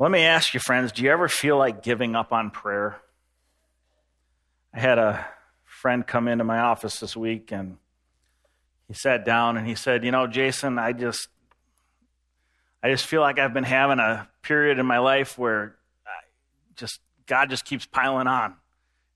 Let me ask you, friends, do you ever feel like giving up on prayer? I had a friend come into my office this week and he sat down and he said, You know, Jason, I just I just feel like I've been having a period in my life where I just God just keeps piling on.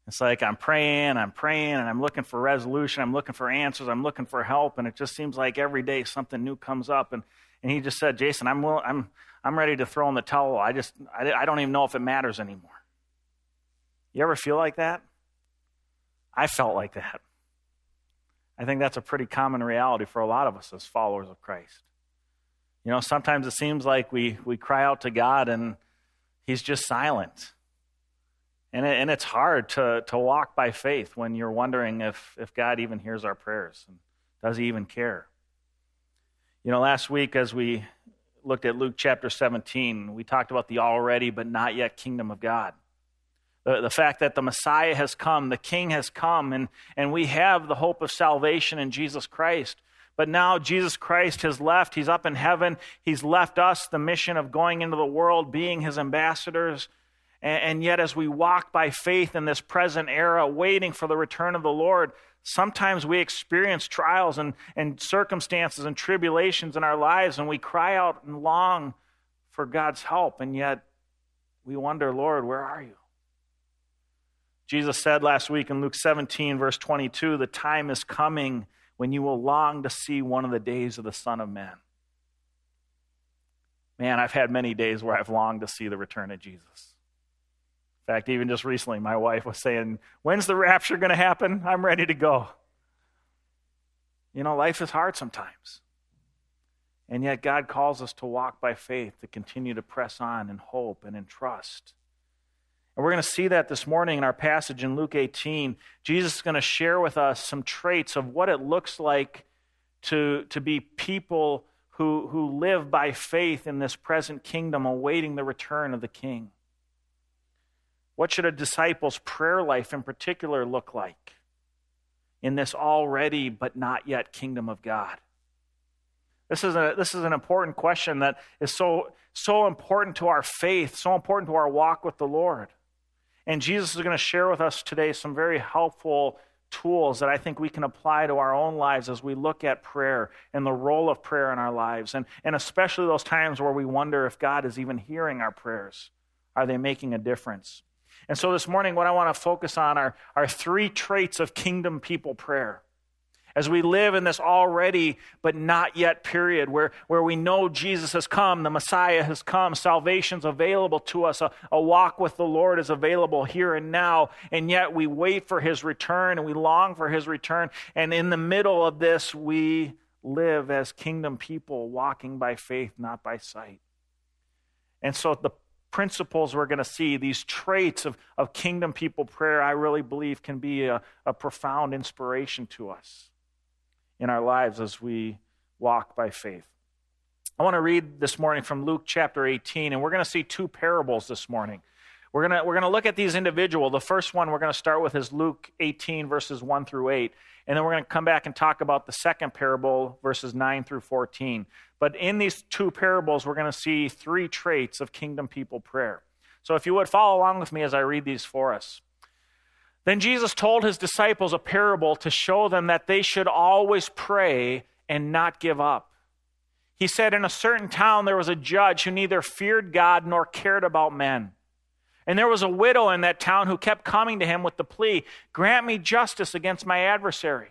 It's like I'm praying, I'm praying, and I'm looking for resolution, I'm looking for answers, I'm looking for help, and it just seems like every day something new comes up. And, and he just said, Jason, I'm, will, I'm, I'm ready to throw in the towel. I just, I, I don't even know if it matters anymore. You ever feel like that? I felt like that. I think that's a pretty common reality for a lot of us as followers of Christ. You know, sometimes it seems like we, we cry out to God and He's just silent. And, it, and it's hard to, to walk by faith when you're wondering if, if God even hears our prayers and does He even care. You know, last week as we looked at Luke chapter 17, we talked about the already but not yet kingdom of God. The, the fact that the Messiah has come, the King has come, and, and we have the hope of salvation in Jesus Christ. But now Jesus Christ has left. He's up in heaven. He's left us the mission of going into the world, being his ambassadors. And, and yet, as we walk by faith in this present era, waiting for the return of the Lord, sometimes we experience trials and, and circumstances and tribulations in our lives, and we cry out and long for God's help, and yet we wonder, Lord, where are you? Jesus said last week in Luke 17, verse 22, the time is coming when you will long to see one of the days of the Son of Man. Man, I've had many days where I've longed to see the return of Jesus. In fact, even just recently, my wife was saying, When's the rapture going to happen? I'm ready to go. You know, life is hard sometimes. And yet, God calls us to walk by faith, to continue to press on in hope and in trust. And we're going to see that this morning in our passage in Luke 18. Jesus is going to share with us some traits of what it looks like to, to be people who, who live by faith in this present kingdom, awaiting the return of the King. What should a disciple's prayer life in particular look like in this already but not yet kingdom of God? This is, a, this is an important question that is so, so important to our faith, so important to our walk with the Lord. And Jesus is going to share with us today some very helpful tools that I think we can apply to our own lives as we look at prayer and the role of prayer in our lives, and, and especially those times where we wonder if God is even hearing our prayers. Are they making a difference? And so this morning, what I want to focus on are, are three traits of kingdom people prayer. As we live in this already but not yet period where, where we know Jesus has come, the Messiah has come, salvation's available to us, a, a walk with the Lord is available here and now, and yet we wait for his return and we long for his return. And in the middle of this, we live as kingdom people, walking by faith, not by sight. And so the principles we're going to see, these traits of, of kingdom people prayer, I really believe can be a, a profound inspiration to us in our lives as we walk by faith. I want to read this morning from Luke chapter 18, and we're going to see two parables this morning. We're going to, we're going to look at these individual. The first one we're going to start with is Luke 18, verses 1 through 8. And then we're going to come back and talk about the second parable, verses 9 through 14. But in these two parables, we're going to see three traits of kingdom people prayer. So if you would follow along with me as I read these for us. Then Jesus told his disciples a parable to show them that they should always pray and not give up. He said, In a certain town there was a judge who neither feared God nor cared about men. And there was a widow in that town who kept coming to him with the plea, Grant me justice against my adversary.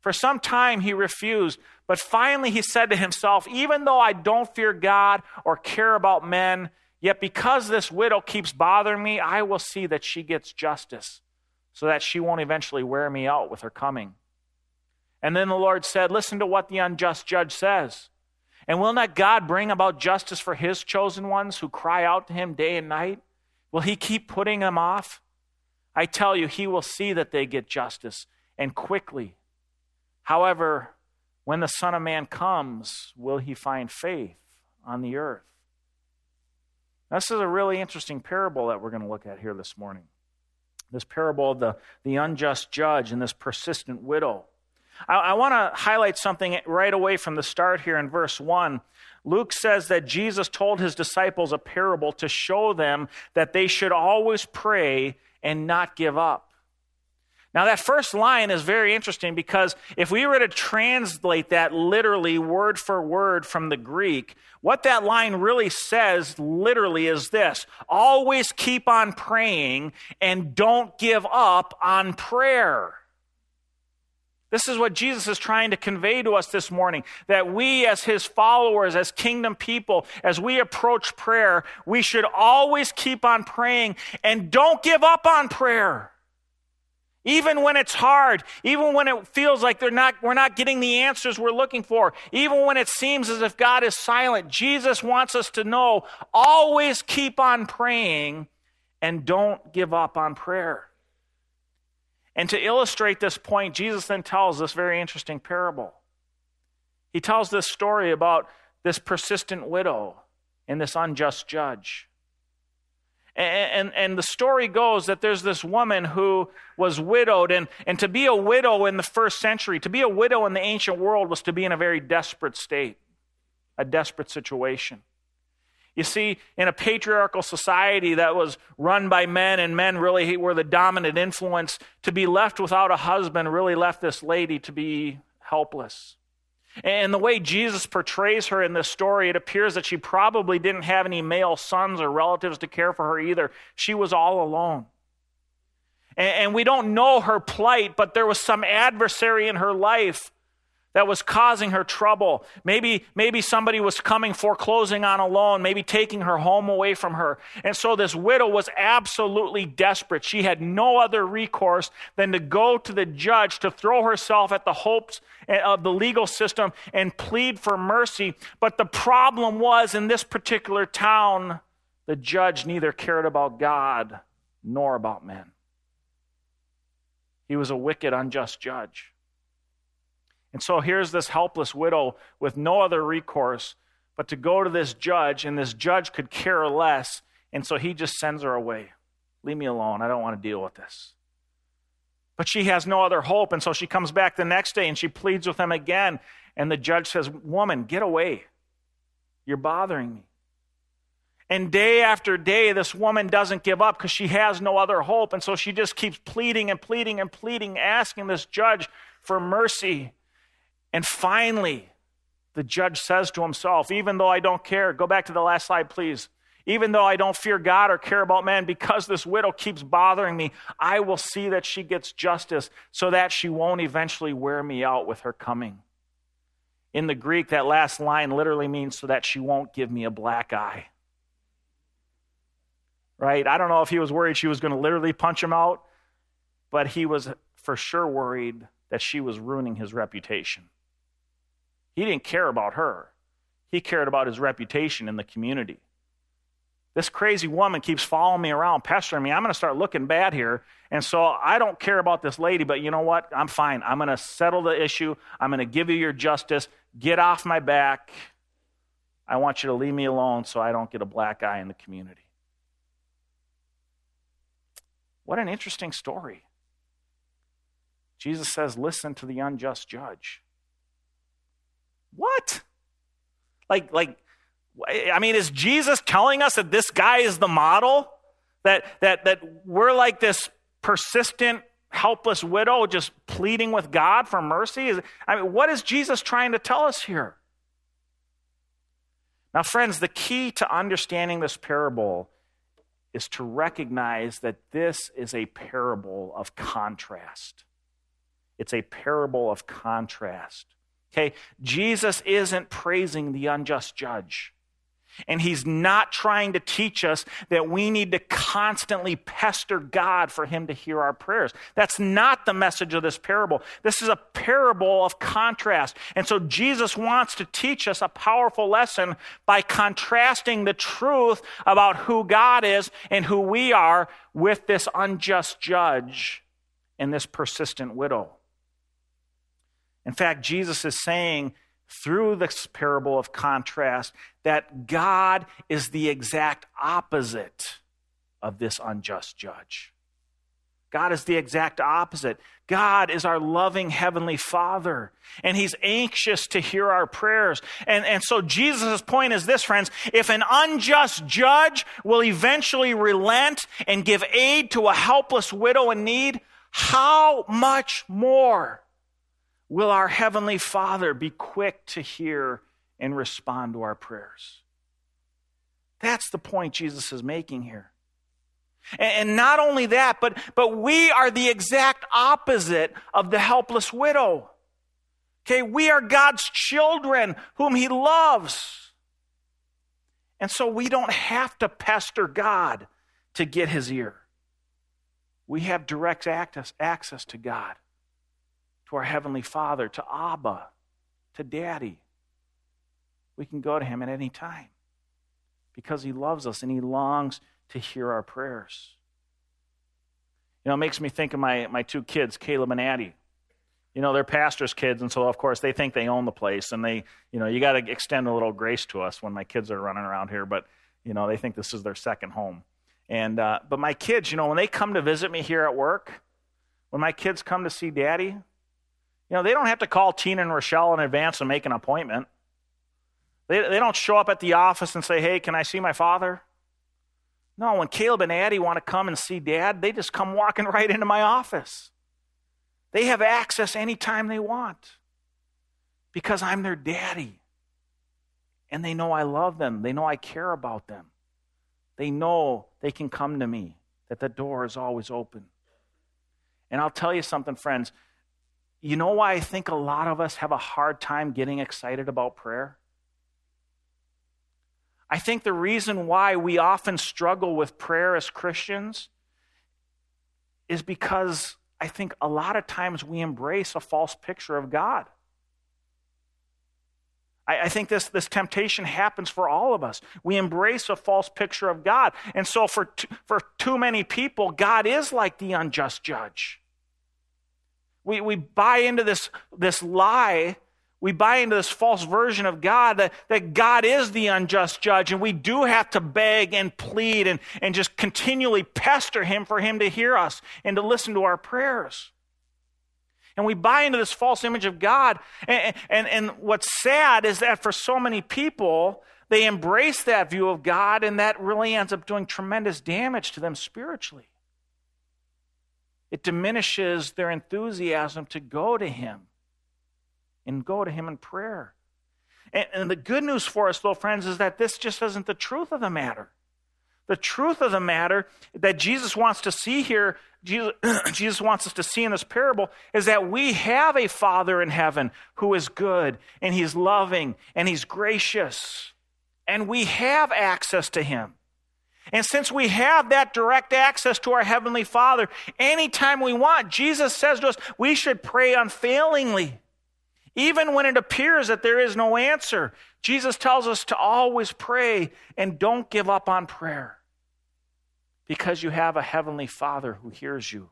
For some time he refused, but finally he said to himself, Even though I don't fear God or care about men, yet because this widow keeps bothering me, I will see that she gets justice so that she won't eventually wear me out with her coming. And then the Lord said, Listen to what the unjust judge says. And will not God bring about justice for his chosen ones who cry out to him day and night? Will he keep putting them off? I tell you, he will see that they get justice and quickly. However, when the Son of Man comes, will he find faith on the earth? This is a really interesting parable that we're going to look at here this morning this parable of the, the unjust judge and this persistent widow. I, I want to highlight something right away from the start here in verse 1. Luke says that Jesus told his disciples a parable to show them that they should always pray and not give up. Now, that first line is very interesting because if we were to translate that literally word for word from the Greek, what that line really says literally is this always keep on praying and don't give up on prayer. This is what Jesus is trying to convey to us this morning that we, as his followers, as kingdom people, as we approach prayer, we should always keep on praying and don't give up on prayer. Even when it's hard, even when it feels like they're not, we're not getting the answers we're looking for, even when it seems as if God is silent, Jesus wants us to know always keep on praying and don't give up on prayer. And to illustrate this point, Jesus then tells this very interesting parable. He tells this story about this persistent widow and this unjust judge. And, and, and, the story goes that there's this woman who was widowed. And, and to be a widow in the first century, to be a widow in the ancient world, was to be in a very desperate state, a desperate situation. You see, in a patriarchal society that was run by men, and men really were the dominant influence, to be left without a husband really left this lady to be helpless. And the way Jesus portrays her in this story, it appears that she probably didn't have any male sons or relatives to care for her either. She was all alone. And we don't know her plight, but there was some adversary in her life that was causing her trouble. Maybe, maybe somebody was coming foreclosing on a loan, maybe taking her home away from her. And so this widow was absolutely desperate. She had no other recourse than to go to the judge to throw herself at the hopes eh, of the legal system and plead for mercy. But the problem was in this particular town, the judge neither cared about God nor about men. He was a wicked, unjust judge. And so here's this helpless widow with no other recourse but to go to this judge, and this judge could care less. And so he just sends her away. Leave me alone. I don't want to deal with this. But she has no other hope. And so she comes back the next day and she pleads with him again. And the judge says, Woman, get away. You're bothering me. And day after day, this woman doesn't give up because she has no other hope. And so she just keeps pleading and pleading and pleading, asking this judge for mercy. And finally, the judge says to himself, Even though I don't care, go back to the last slide, please. Even though I don't fear God or care about man, because this widow keeps bothering me, I will see that she gets justice so that she won't eventually wear me out with her coming. In the Greek, that last line literally means so that she won't give me a black eye. Right? I don't know if he was worried she was going to literally punch him out, but he was for sure worried that she was ruining his reputation. He didn't care about her, he cared about his reputation in the community. This crazy woman keeps following me around, pestering me. I'm going to start looking bad here. And so I don't care about this lady, but you know what? I'm fine. I'm going to settle the issue. I'm going to give you your justice. Get off my back. I want you to leave me alone so I don't get a black eye in the community. What an interesting story. Jesus says, Listen to the unjust judge. What? Like, like, I mean, is Jesus telling us that this guy is the model? That, that, that we're like this persistent, helpless widow just pleading with God for mercy? Is, I mean, what is Jesus trying to tell us here? Now, friends, the key to understanding this parable is to recognize that this is a parable of contrast. It's a parable of contrast. Okay, Jesus isn't praising the unjust judge. And he's not trying to teach us that we need to constantly pester God for him to hear our prayers. That's not the message of this parable. This is a parable of contrast. And so Jesus wants to teach us a powerful lesson by contrasting the truth about who God is and who we are with this unjust judge and this persistent widow. In fact, Jesus is saying through this parable of contrast that God is the exact opposite of this unjust judge. God is the exact opposite. God is our loving Heavenly Father, and He's anxious to hear our prayers. And, and so Jesus' point is this, friends if an unjust judge will eventually relent and give aid to a helpless widow in need, how much more will our Heavenly Father be quick to hear and respond to our prayers? That's the point Jesus is making here. And not only that, but, but we are the exact opposite of the helpless widow. Okay, we are God's children whom He loves. And so we don't have to pester God to get His ear. We have direct access, access to God, to our Heavenly Father, to Abba, to Daddy. We can go to Him at any time because He loves us and He longs to hear our prayers. You know, it makes me think of my, my two kids, Caleb and Addie. You know, they're pastors' kids, and so, of course, they think they own the place. And they, you know, you got to extend a little grace to us when my kids are running around here, but, you know, they think this is their second home. And, uh, but my kids, you know, when they come to visit me here at work, when my kids come to see daddy, you know, they don't have to call Tina and Rochelle in advance and make an appointment. They, they don't show up at the office and say, hey, can I see my father? No, when Caleb and Addie want to come and see dad, they just come walking right into my office. They have access anytime they want because I'm their daddy. And they know I love them, they know I care about them. They know they can come to me, that the door is always open. And I'll tell you something, friends. You know why I think a lot of us have a hard time getting excited about prayer? I think the reason why we often struggle with prayer as Christians is because I think a lot of times we embrace a false picture of God. I, I think this, this temptation happens for all of us. We embrace a false picture of God. And so, for, t- for too many people, God is like the unjust judge. We, we buy into this, this lie we buy into this false version of God that, that God is the unjust judge, and we do have to beg and plead and, and just continually pester Him for Him to hear us and to listen to our prayers. And we buy into this false image of God. And, and, and what's sad is that for so many people, they embrace that view of God, and that really ends up doing tremendous damage to them spiritually. It diminishes their enthusiasm to go to Him and go to Him in prayer. And, and the good news for us, though, friends, is that this just isn't the truth of the matter. The truth of the matter that Jesus wants to see here, Jesus, Jesus, wants us to see in this parable, is that we have a Father in heaven who is good and He's loving and He's gracious. And we have access to Him. And since we have that direct access to our Heavenly Father, anytime we want, Jesus says to us, we should pray unfailingly. Even when it appears that there is no answer, Jesus tells us to always pray and don't give up on prayer because you have a heavenly Father who hears you.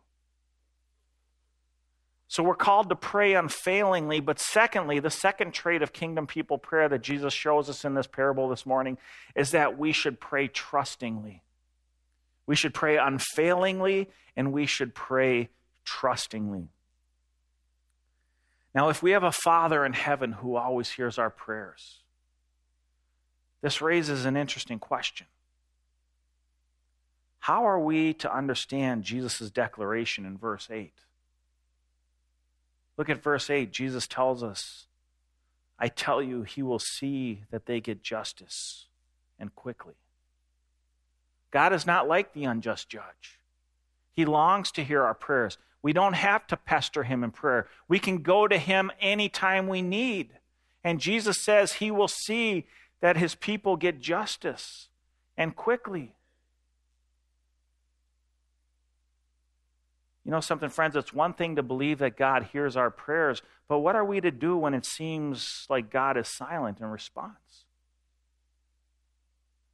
So we're called to pray unfailingly, but secondly, the second trait of kingdom people prayer that Jesus shows us in this parable this morning is that we should pray trustingly. We should pray unfailingly and we should pray trustingly. Now, if we have a Father in heaven who always hears our prayers, this raises an interesting question. How are we to understand Jesus' declaration in verse 8? Look at verse 8. Jesus tells us, I tell you, he will see that they get justice and quickly. God is not like the unjust judge. He longs to hear our prayers. We don't have to pester him in prayer. We can go to him anytime we need. And Jesus says he will see that his people get justice and quickly. You know something, friends? It's one thing to believe that God hears our prayers, but what are we to do when it seems like God is silent in response?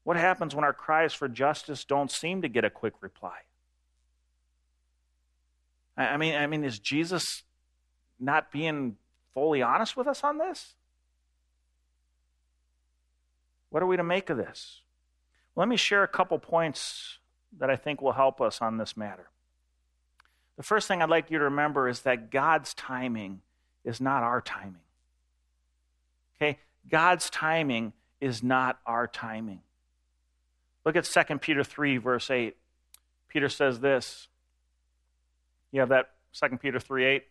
What happens when our cries for justice don't seem to get a quick reply? I mean, I mean, is Jesus not being fully honest with us on this? What are we to make of this? Let me share a couple points that I think will help us on this matter. The first thing I'd like you to remember is that God's timing is not our timing. Okay? God's timing is not our timing. Look at 2 Peter 3, verse 8. Peter says this. You have that 2 Peter 3 8.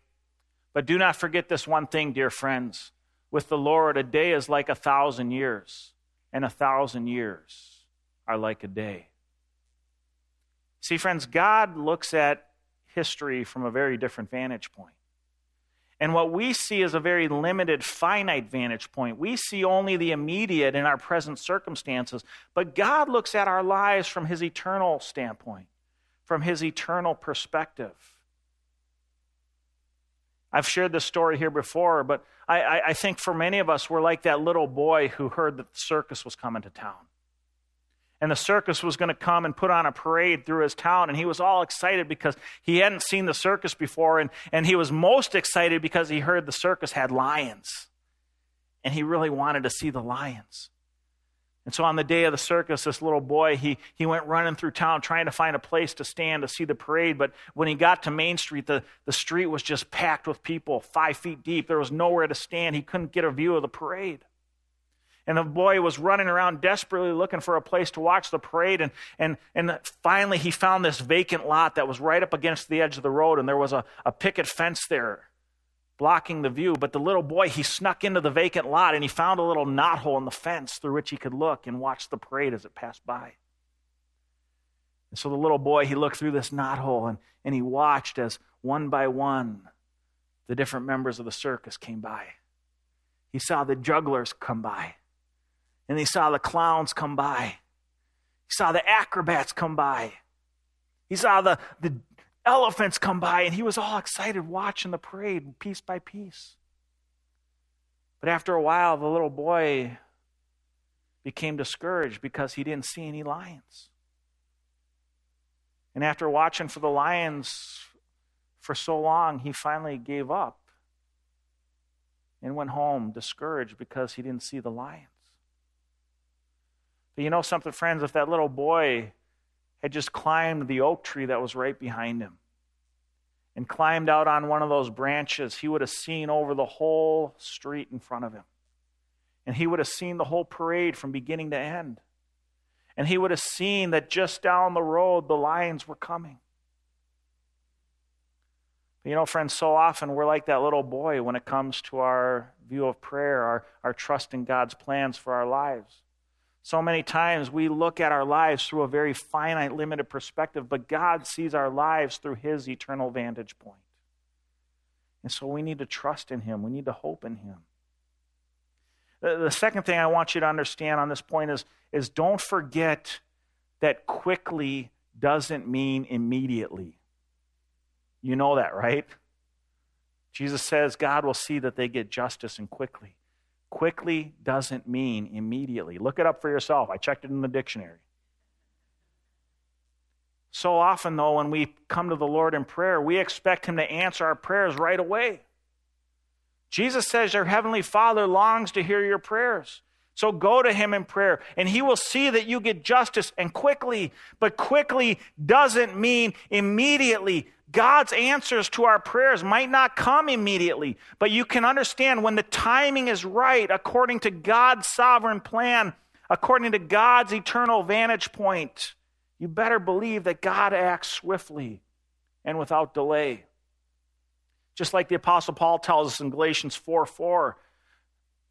But do not forget this one thing, dear friends. With the Lord, a day is like a thousand years, and a thousand years are like a day. See, friends, God looks at history from a very different vantage point. And what we see is a very limited, finite vantage point. We see only the immediate in our present circumstances, but God looks at our lives from his eternal standpoint, from his eternal perspective. I've shared this story here before, but I, I, I think for many of us, we're like that little boy who heard that the circus was coming to town and the circus was going to come and put on a parade through his town. And he was all excited because he hadn't seen the circus before. And, and he was most excited because he heard the circus had lions. And he really wanted to see the lions. And so on the day of the circus, this little boy, he, he went running through town trying to find a place to stand to see the parade. But when he got to Main Street, the, the street was just packed with people, five feet deep. There was nowhere to stand. He couldn't get a view of the parade. And the boy was running around desperately looking for a place to watch the parade. And, and, and finally, he found this vacant lot that was right up against the edge of the road. And there was a, a picket fence there blocking the view. But the little boy, he snuck into the vacant lot and he found a little knothole in the fence through which he could look and watch the parade as it passed by. And so the little boy, he looked through this knothole and, and he watched as one by one the different members of the circus came by. He saw the jugglers come by and he saw the clowns come by. He saw the acrobats come by. He saw the, the elephants come by, and he was all excited watching the parade piece by piece. But after a while, the little boy became discouraged because he didn't see any lions. And after watching for the lions for so long, he finally gave up and went home discouraged because he didn't see the lions. But you know something, friends? If that little boy had just climbed the oak tree that was right behind him and climbed out on one of those branches, he would have seen over the whole street in front of him. And he would have seen the whole parade from beginning to end. And he would have seen that just down the road the lions were coming. But you know, friends, so often we're like that little boy when it comes to our view of prayer, our, our trust in God's plans for our lives. So many times we look at our lives through a very finite, limited perspective, but God sees our lives through His eternal vantage point. And so we need to trust in Him, we need to hope in Him. The second thing I want you to understand on this point is, is don't forget that quickly doesn't mean immediately. You know that, right? Jesus says God will see that they get justice and quickly. Quickly doesn't mean immediately. Look it up for yourself. I checked it in the dictionary. So often, though, when we come to the Lord in prayer, we expect Him to answer our prayers right away. Jesus says your Heavenly Father longs to hear your prayers. So go to Him in prayer, and He will see that you get justice and quickly. But quickly doesn't mean immediately. God's answers to our prayers might not come immediately, but you can understand when the timing is right, according to God's sovereign plan, according to God's eternal vantage point, you better believe that God acts swiftly and without delay. Just like the Apostle Paul tells us in Galatians 4 4.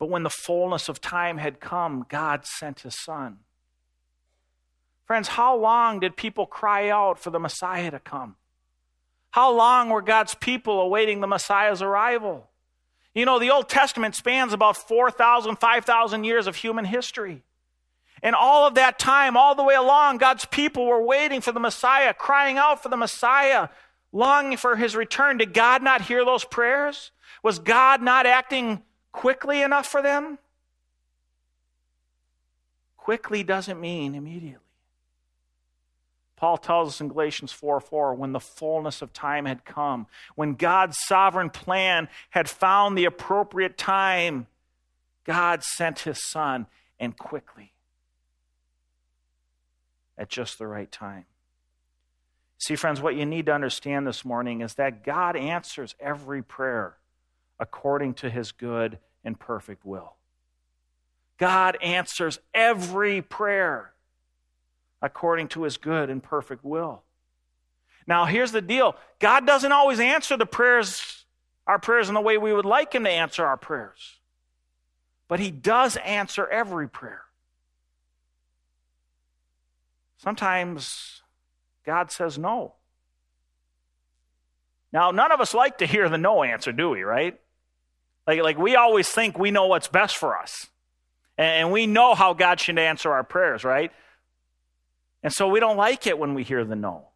But when the fullness of time had come, God sent his Son. Friends, how long did people cry out for the Messiah to come? How long were God's people awaiting the Messiah's arrival? You know, the Old Testament spans about 4,000, 5,000 years of human history. And all of that time, all the way along, God's people were waiting for the Messiah, crying out for the Messiah, longing for his return. Did God not hear those prayers? Was God not acting quickly enough for them? Quickly doesn't mean immediately. Paul tells us in Galatians 4 4, when the fullness of time had come, when God's sovereign plan had found the appropriate time, God sent his son and quickly at just the right time. See, friends, what you need to understand this morning is that God answers every prayer according to his good and perfect will. God answers every prayer according to his good and perfect will. Now, here's the deal God doesn't always answer the prayers, our prayers in the way we would like him to answer our prayers, but he does answer every prayer. Sometimes God says no. Now, none of us like to hear the no answer, do we, right? Like, like we always think we know what's best for us. And we know how God should answer our prayers, right? And so we don't like it when we hear the no.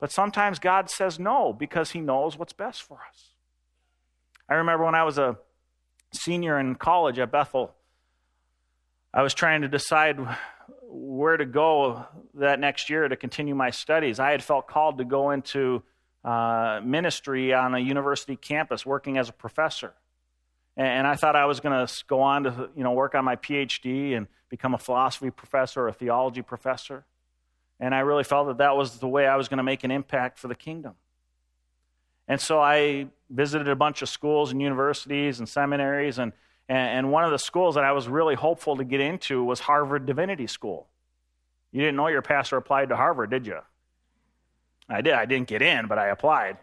But sometimes God says no because he knows what's best for us. I remember when I was a senior in college at Bethel, I was trying to decide where to go that next year to continue my studies. I had felt called to go into uh, ministry on a university campus working as a professor. And I thought I was going to go on to you know, work on my PhD and become a philosophy professor or a theology professor. And I really felt that that was the way I was going to make an impact for the kingdom. And so I visited a bunch of schools and universities and seminaries. And, and one of the schools that I was really hopeful to get into was Harvard Divinity School. You didn't know your pastor applied to Harvard, did you? I did. I didn't get in, but I applied.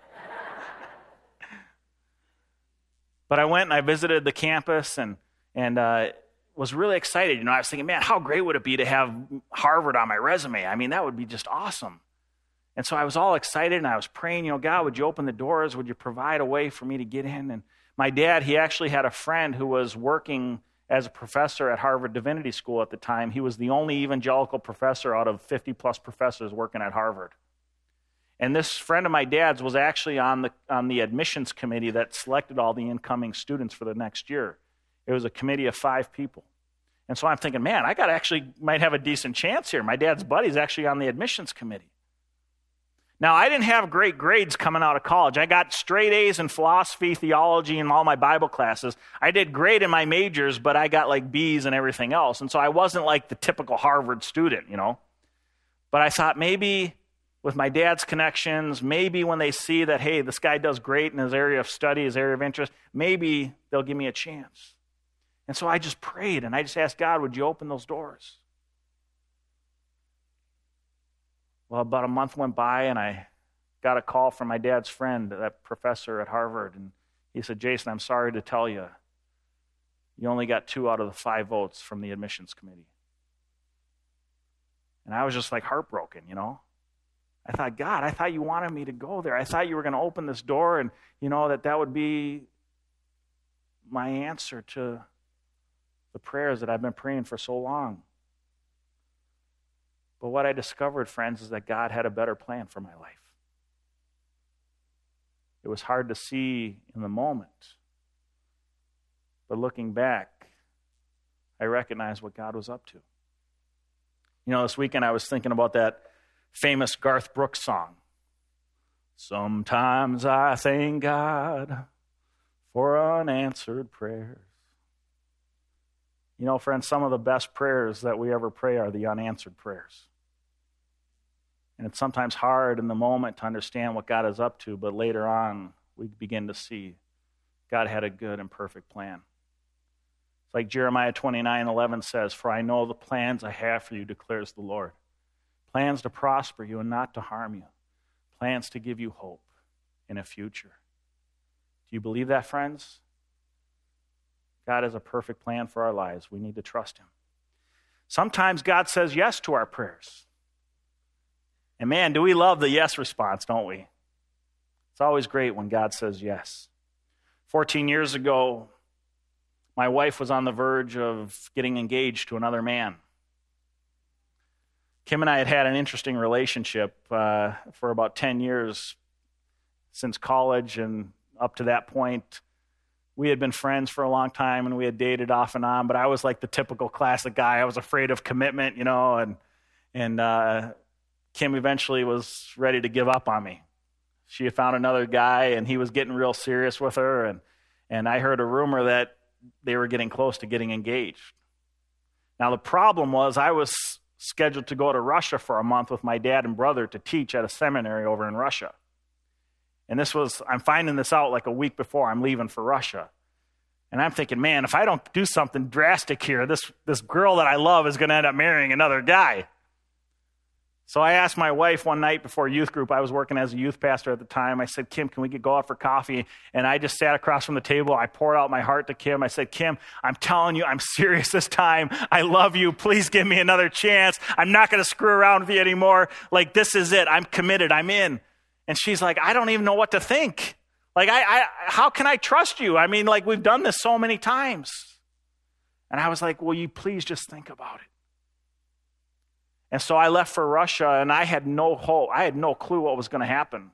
but I went and I visited the campus and, and uh, was really excited. You know, I was thinking, man, how great would it be to have Harvard on my resume? I mean, that would be just awesome. And so I was all excited and I was praying, you know, God, would you open the doors? Would you provide a way for me to get in? And my dad, he actually had a friend who was working as a professor at Harvard Divinity School at the time. He was the only evangelical professor out of 50 plus professors working at Harvard. And this friend of my dad's was actually on the, on the admissions committee that selected all the incoming students for the next year. It was a committee of five people. And so I'm thinking, man, I got actually might have a decent chance here. My dad's buddy's actually on the admissions committee. Now, I didn't have great grades coming out of college. I got straight A's in philosophy, theology, and all my Bible classes. I did great in my majors, but I got like B's and everything else. And so I wasn't like the typical Harvard student, you know. But I thought maybe with my dad's connections, maybe when they see that, hey, this guy does great in his area of study, his area of interest, maybe they'll give me a chance. And so I just prayed and I just asked God, would you open those doors? Well, about a month went by and I got a call from my dad's friend, that professor at Harvard, and he said, Jason, I'm sorry to tell you, you only got two out of the five votes from the admissions committee. And I was just like heartbroken, you know? I thought, God, I thought you wanted me to go there. I thought you were going to open this door and, you know, that that would be my answer to the prayers that I've been praying for so long. But what I discovered, friends, is that God had a better plan for my life. It was hard to see in the moment. But looking back, I recognized what God was up to. You know, this weekend I was thinking about that famous Garth Brooks song. Sometimes I thank God for unanswered prayers. You know, friends, some of the best prayers that we ever pray are the unanswered prayers. And it's sometimes hard in the moment to understand what God is up to, but later on, we begin to see God had a good and perfect plan. It's like Jeremiah 29 11 says, For I know the plans I have for you, declares the Lord plans to prosper you and not to harm you, plans to give you hope in a future. Do you believe that, friends? God has a perfect plan for our lives. We need to trust Him. Sometimes God says yes to our prayers. And man, do we love the yes response, don't we? It's always great when God says yes. 14 years ago, my wife was on the verge of getting engaged to another man. Kim and I had had an interesting relationship uh, for about 10 years since college, and up to that point, we had been friends for a long time and we had dated off and on, but I was like the typical classic guy. I was afraid of commitment, you know, and, and uh, Kim eventually was ready to give up on me. She had found another guy and he was getting real serious with her, and, and I heard a rumor that they were getting close to getting engaged. Now, the problem was I was scheduled to go to Russia for a month with my dad and brother to teach at a seminary over in Russia. And this was, I'm finding this out like a week before I'm leaving for Russia. And I'm thinking, man, if I don't do something drastic here, this, this girl that I love is going to end up marrying another guy. So I asked my wife one night before youth group, I was working as a youth pastor at the time. I said, Kim, can we go out for coffee? And I just sat across from the table. I poured out my heart to Kim. I said, Kim, I'm telling you, I'm serious this time. I love you. Please give me another chance. I'm not going to screw around with you anymore. Like, this is it. I'm committed. I'm in. And she's like, I don't even know what to think. Like, I, I how can I trust you? I mean, like, we've done this so many times. And I was like, Will you please just think about it? And so I left for Russia and I had no hope. I had no clue what was going to happen.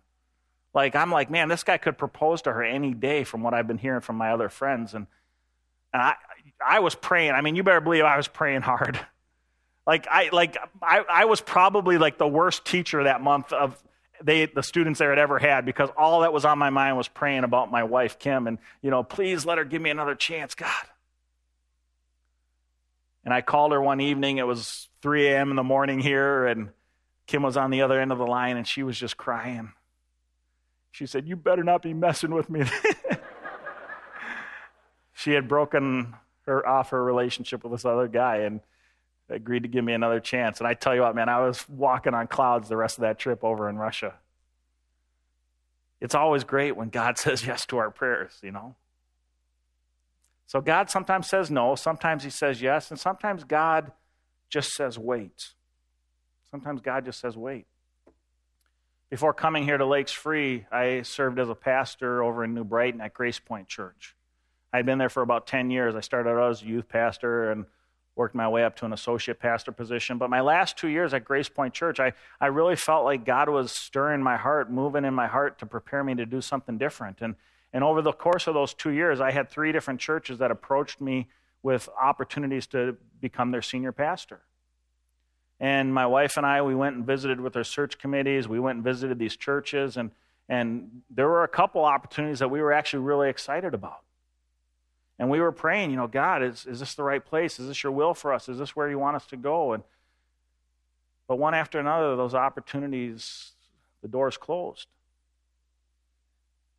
Like, I'm like, man, this guy could propose to her any day from what I've been hearing from my other friends. And, and I, I was praying. I mean, you better believe I was praying hard. Like, I, like, I, I was probably like the worst teacher that month of they, the students there had ever had because all that was on my mind was praying about my wife, Kim. And, you know, please let her give me another chance, God. And I called her one evening. It was 3 a.m. in the morning here, and Kim was on the other end of the line, and she was just crying. She said, You better not be messing with me. she had broken her off her relationship with this other guy and agreed to give me another chance. And I tell you what, man, I was walking on clouds the rest of that trip over in Russia. It's always great when God says yes to our prayers, you know? So God sometimes says no, sometimes He says yes, and sometimes God just says wait. Sometimes God just says wait. Before coming here to Lakes Free, I served as a pastor over in New Brighton at Grace Point Church. I'd been there for about 10 years. I started out as a youth pastor and worked my way up to an associate pastor position. But my last two years at Grace Point Church, I, I really felt like God was stirring my heart, moving in my heart to prepare me to do something different. And and over the course of those two years, I had three different churches that approached me with opportunities to become their senior pastor. And my wife and I, we went and visited with our search committees. We went and visited these churches, and, and there were a couple opportunities that we were actually really excited about. And we were praying, you know, God, is, is this the right place? Is this your will for us? Is this where you want us to go? And but one after another, those opportunities, the doors closed.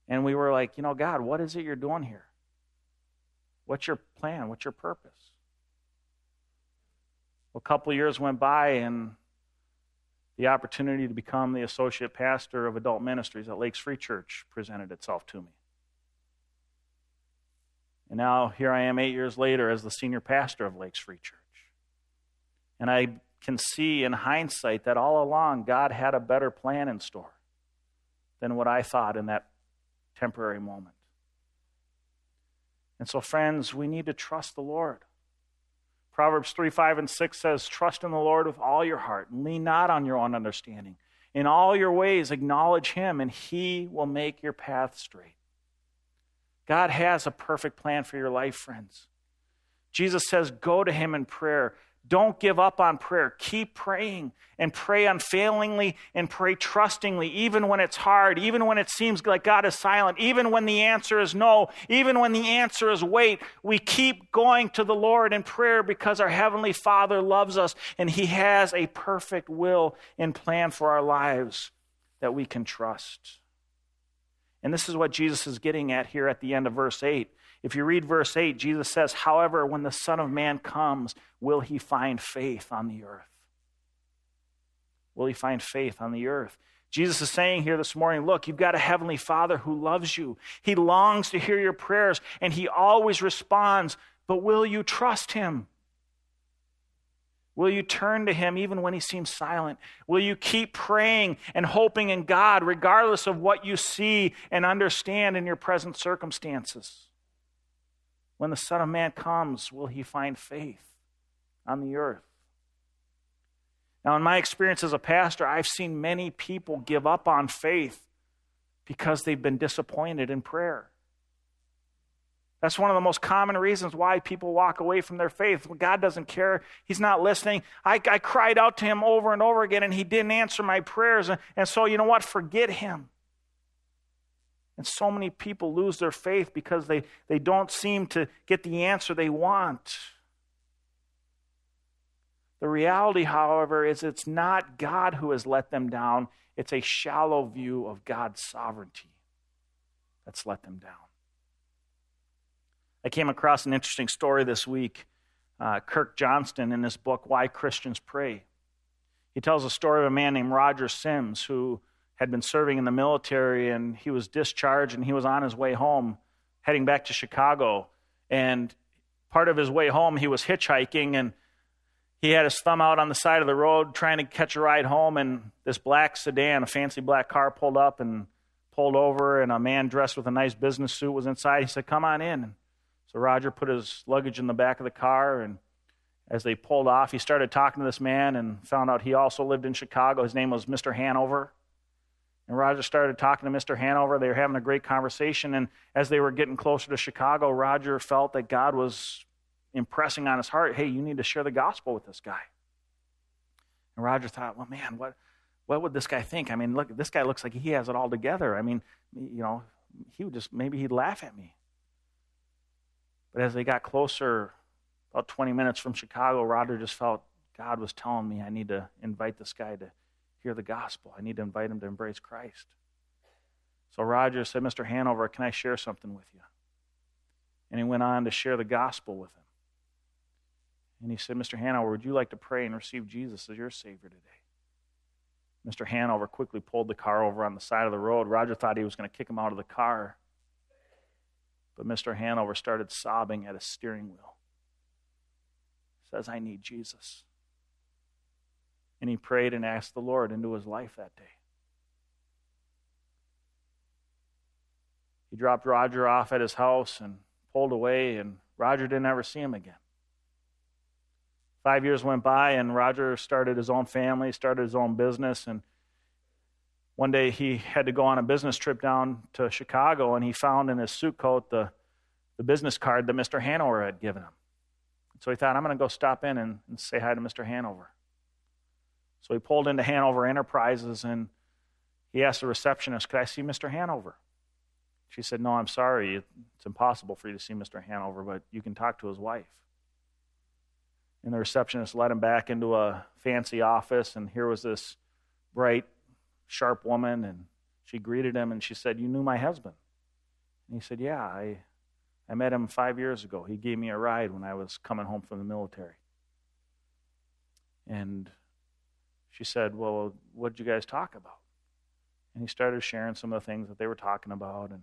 And we were like, you know, God, what is it you're doing here? What's your plan? What's your purpose? Well, a couple years went by, and the opportunity to become the associate pastor of adult ministries at Lakes Free Church presented itself to me. And now here I am eight years later as the senior pastor of Lakes Free Church. And I can see in hindsight that all along God had a better plan in store than what I thought in that temporary moment. And so, friends, we need to trust the Lord. Proverbs 3 5 and 6 says, Trust in the Lord with all your heart, and lean not on your own understanding. In all your ways, acknowledge Him, and He will make your path straight. God has a perfect plan for your life, friends. Jesus says, Go to Him in prayer. Don't give up on prayer. Keep praying and pray unfailingly and pray trustingly, even when it's hard, even when it seems like God is silent, even when the answer is no, even when the answer is wait. We keep going to the Lord in prayer because our Heavenly Father loves us and He has a perfect will and plan for our lives that we can trust. And this is what Jesus is getting at here at the end of verse 8. If you read verse 8, Jesus says, However, when the Son of Man comes, will he find faith on the earth? Will he find faith on the earth? Jesus is saying here this morning, look, you've got a heavenly Father who loves you. He longs to hear your prayers, and he always responds, but will you trust him? Will you turn to him even when he seems silent? Will you keep praying and hoping in God regardless of what you see and understand in your present circumstances? When the Son of Man comes, will he find faith on the earth? Now, in my experience as a pastor, I've seen many people give up on faith because they've been disappointed in prayer. That's one of the most common reasons why people walk away from their faith. God doesn't care. He's not listening. I, I cried out to him over and over again, and he didn't answer my prayers. And, and so, you know what? Forget him. And so many people lose their faith because they, they don't seem to get the answer they want. The reality, however, is it's not God who has let them down, it's a shallow view of God's sovereignty that's let them down. I came across an interesting story this week. Uh, Kirk Johnston, in his book, Why Christians Pray, he tells a story of a man named Roger Sims who had been serving in the military and he was discharged and he was on his way home, heading back to Chicago. And part of his way home, he was hitchhiking and he had his thumb out on the side of the road trying to catch a ride home. And this black sedan, a fancy black car, pulled up and pulled over. And a man dressed with a nice business suit was inside. He said, Come on in. So Roger put his luggage in the back of the car. And as they pulled off, he started talking to this man and found out he also lived in Chicago. His name was Mr. Hanover. And Roger started talking to Mr. Hanover. They were having a great conversation. And as they were getting closer to Chicago, Roger felt that God was impressing on his heart, hey, you need to share the gospel with this guy. And Roger thought, well, man, what, what would this guy think? I mean, look, this guy looks like he has it all together. I mean, you know, he would just, maybe he'd laugh at me. But as they got closer, about 20 minutes from Chicago, Roger just felt God was telling me I need to invite this guy to hear the gospel. I need to invite him to embrace Christ. So Roger said, Mr. Hanover, can I share something with you? And he went on to share the gospel with him. And he said, Mr. Hanover, would you like to pray and receive Jesus as your Savior today? Mr. Hanover quickly pulled the car over on the side of the road. Roger thought he was going to kick him out of the car. But Mr. Hanover started sobbing at his steering wheel. He says, I need Jesus. And he prayed and asked the Lord into his life that day. He dropped Roger off at his house and pulled away, and Roger didn't ever see him again. Five years went by, and Roger started his own family, started his own business, and one day he had to go on a business trip down to Chicago, and he found in his suit coat the, the business card that Mr. Hanover had given him. So he thought, I'm going to go stop in and, and say hi to Mr. Hanover. So he pulled into Hanover Enterprises and he asked the receptionist, Could I see Mr. Hanover? She said, No, I'm sorry. It's impossible for you to see Mr. Hanover, but you can talk to his wife. And the receptionist led him back into a fancy office, and here was this bright, sharp woman, and she greeted him and she said, You knew my husband? And he said, Yeah, I, I met him five years ago. He gave me a ride when I was coming home from the military. And she said, Well, what did you guys talk about? And he started sharing some of the things that they were talking about. And,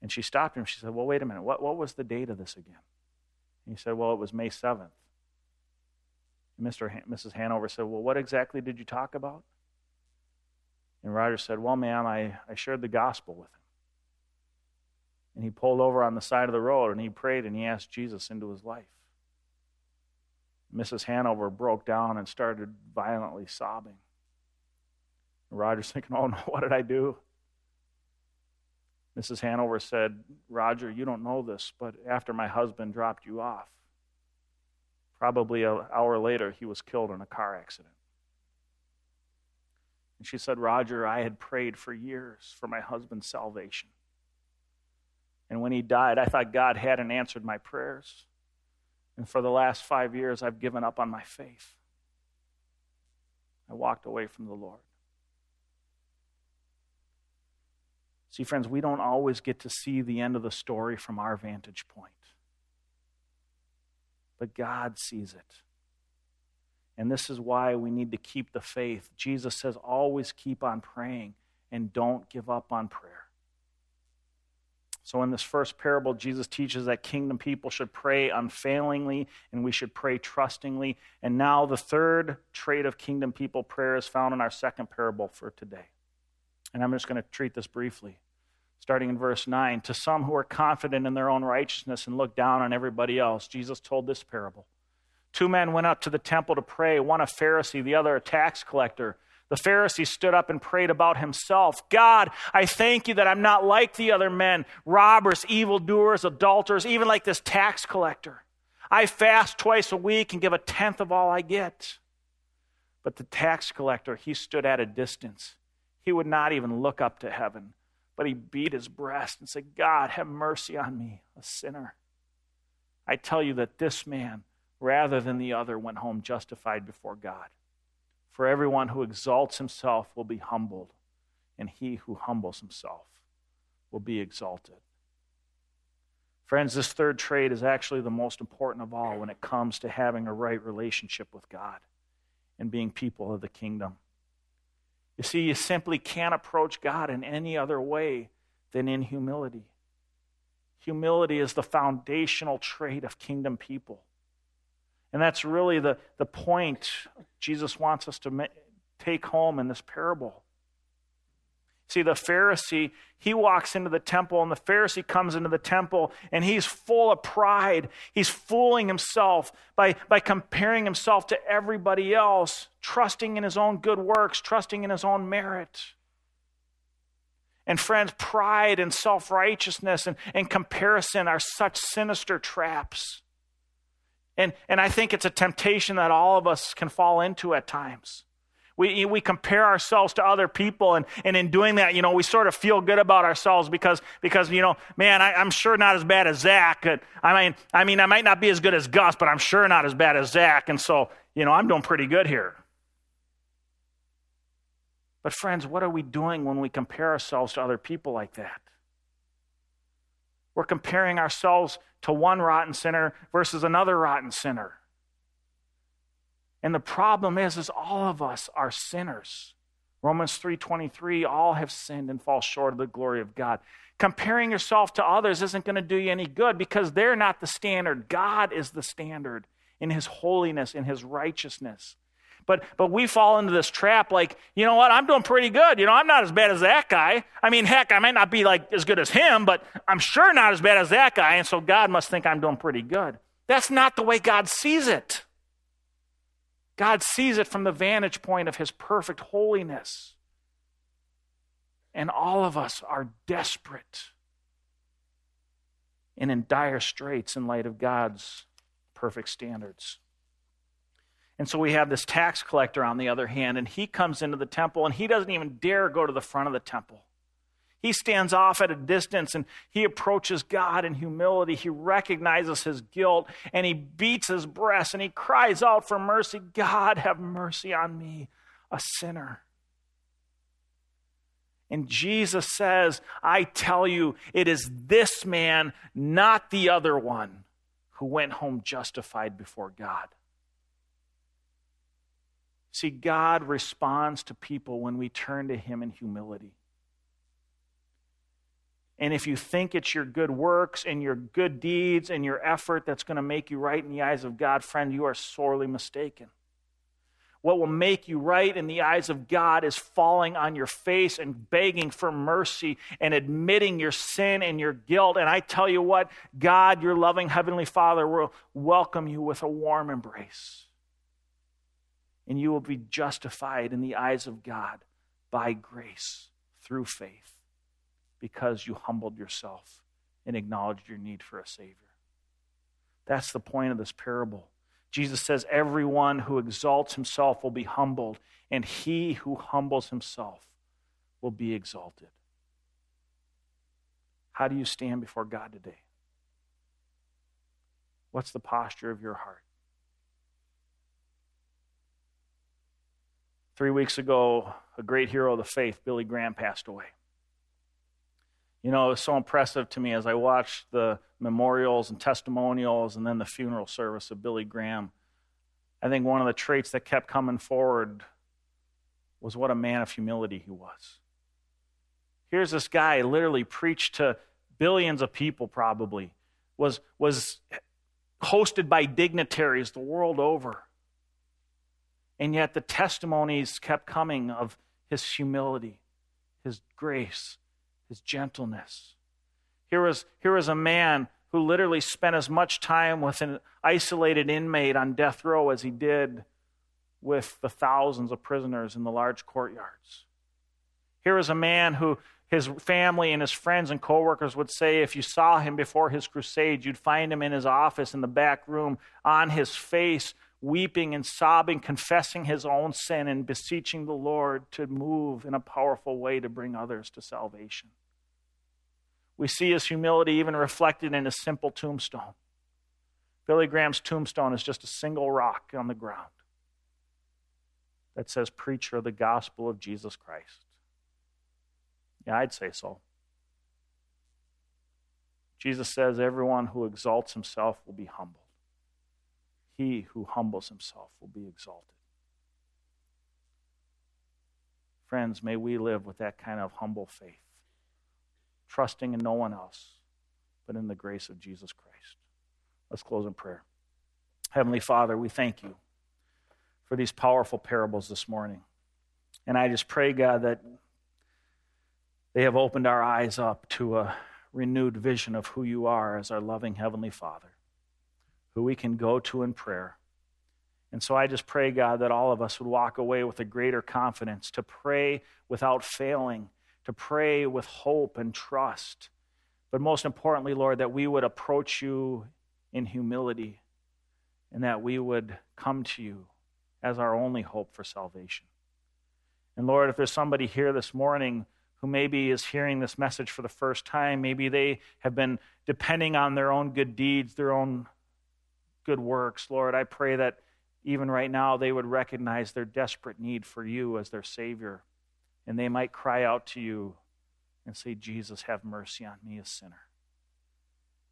and she stopped him. She said, Well, wait a minute. What, what was the date of this again? And he said, Well, it was May 7th. And Mr. Han- Mrs. Hanover said, Well, what exactly did you talk about? And Roger said, Well, ma'am, I, I shared the gospel with him. And he pulled over on the side of the road and he prayed and he asked Jesus into his life. Mrs. Hanover broke down and started violently sobbing. Roger's thinking, oh no, what did I do? Mrs. Hanover said, Roger, you don't know this, but after my husband dropped you off, probably an hour later, he was killed in a car accident. And she said, Roger, I had prayed for years for my husband's salvation. And when he died, I thought God hadn't answered my prayers. And for the last five years, I've given up on my faith. I walked away from the Lord. See, friends, we don't always get to see the end of the story from our vantage point, but God sees it. And this is why we need to keep the faith. Jesus says, always keep on praying and don't give up on prayer. So, in this first parable, Jesus teaches that kingdom people should pray unfailingly and we should pray trustingly. And now, the third trait of kingdom people prayer is found in our second parable for today. And I'm just going to treat this briefly. Starting in verse 9 To some who are confident in their own righteousness and look down on everybody else, Jesus told this parable. Two men went up to the temple to pray, one a Pharisee, the other a tax collector. The Pharisee stood up and prayed about himself God, I thank you that I'm not like the other men, robbers, evildoers, adulterers, even like this tax collector. I fast twice a week and give a tenth of all I get. But the tax collector, he stood at a distance. He would not even look up to heaven, but he beat his breast and said, God, have mercy on me, a sinner. I tell you that this man rather than the other went home justified before God. For everyone who exalts himself will be humbled, and he who humbles himself will be exalted. Friends, this third trait is actually the most important of all when it comes to having a right relationship with God and being people of the kingdom. You see, you simply can't approach God in any other way than in humility. Humility is the foundational trait of kingdom people. And that's really the, the point Jesus wants us to ma- take home in this parable. See, the Pharisee, he walks into the temple, and the Pharisee comes into the temple, and he's full of pride. He's fooling himself by, by comparing himself to everybody else, trusting in his own good works, trusting in his own merit. And friends, pride and self righteousness and, and comparison are such sinister traps. And, and I think it's a temptation that all of us can fall into at times. We, we compare ourselves to other people, and, and in doing that, you know, we sort of feel good about ourselves because, because you know, man, I, am sure not as bad as Zach. I mean, I mean, I might not be as good as Gus, but I'm sure not as bad as Zach. And so, you know, I'm doing pretty good here. But, friends, what are we doing when we compare ourselves to other people like that? We're comparing ourselves to one rotten sinner versus another rotten sinner. And the problem is is all of us are sinners. Romans 3:23 all have sinned and fall short of the glory of God. Comparing yourself to others isn't going to do you any good because they're not the standard. God is the standard in his holiness in his righteousness. But but we fall into this trap like, you know what, I'm doing pretty good. You know, I'm not as bad as that guy. I mean, heck, I might not be like as good as him, but I'm sure not as bad as that guy, and so God must think I'm doing pretty good. That's not the way God sees it. God sees it from the vantage point of his perfect holiness. And all of us are desperate and in dire straits in light of God's perfect standards. And so we have this tax collector on the other hand, and he comes into the temple and he doesn't even dare go to the front of the temple. He stands off at a distance and he approaches God in humility. He recognizes his guilt and he beats his breast and he cries out for mercy God, have mercy on me, a sinner. And Jesus says, I tell you, it is this man, not the other one, who went home justified before God. See, God responds to people when we turn to Him in humility. And if you think it's your good works and your good deeds and your effort that's going to make you right in the eyes of God, friend, you are sorely mistaken. What will make you right in the eyes of God is falling on your face and begging for mercy and admitting your sin and your guilt. And I tell you what, God, your loving Heavenly Father, will welcome you with a warm embrace. And you will be justified in the eyes of God by grace through faith because you humbled yourself and acknowledged your need for a Savior. That's the point of this parable. Jesus says, Everyone who exalts himself will be humbled, and he who humbles himself will be exalted. How do you stand before God today? What's the posture of your heart? Three weeks ago, a great hero of the faith, Billy Graham, passed away. You know, it was so impressive to me as I watched the memorials and testimonials and then the funeral service of Billy Graham. I think one of the traits that kept coming forward was what a man of humility he was. Here's this guy literally preached to billions of people probably was was hosted by dignitaries the world over. And yet the testimonies kept coming of his humility, his grace, his gentleness. Here was, here was a man who literally spent as much time with an isolated inmate on death row as he did with the thousands of prisoners in the large courtyards. Here was a man who his family and his friends and coworkers would say if you saw him before his crusade, you'd find him in his office in the back room on his face weeping and sobbing, confessing his own sin and beseeching the Lord to move in a powerful way to bring others to salvation. We see his humility even reflected in his simple tombstone. Billy Graham's tombstone is just a single rock on the ground that says, Preacher of the gospel of Jesus Christ. Yeah, I'd say so. Jesus says, Everyone who exalts himself will be humbled. He who humbles himself will be exalted. Friends, may we live with that kind of humble faith, trusting in no one else but in the grace of Jesus Christ. Let's close in prayer. Heavenly Father, we thank you for these powerful parables this morning. And I just pray, God, that they have opened our eyes up to a renewed vision of who you are as our loving Heavenly Father, who we can go to in prayer. And so I just pray, God, that all of us would walk away with a greater confidence to pray without failing, to pray with hope and trust. But most importantly, Lord, that we would approach you in humility and that we would come to you as our only hope for salvation. And Lord, if there's somebody here this morning who maybe is hearing this message for the first time, maybe they have been depending on their own good deeds, their own good works, Lord, I pray that even right now they would recognize their desperate need for you as their Savior. And they might cry out to you and say, Jesus, have mercy on me, a sinner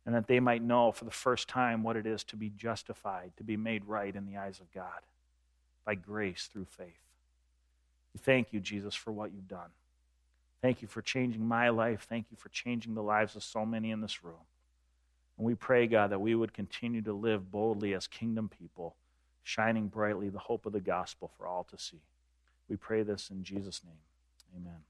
and that they might know for the first time what it is to be justified, to be made right in the eyes of God by grace through faith. We thank you, Jesus, for what you've done. Thank you for changing my life. Thank you for changing the lives of so many in this room. And we pray, God, that we would continue to live boldly as kingdom people, shining brightly the hope of the gospel for all to see. We pray this in Jesus' name. Amen.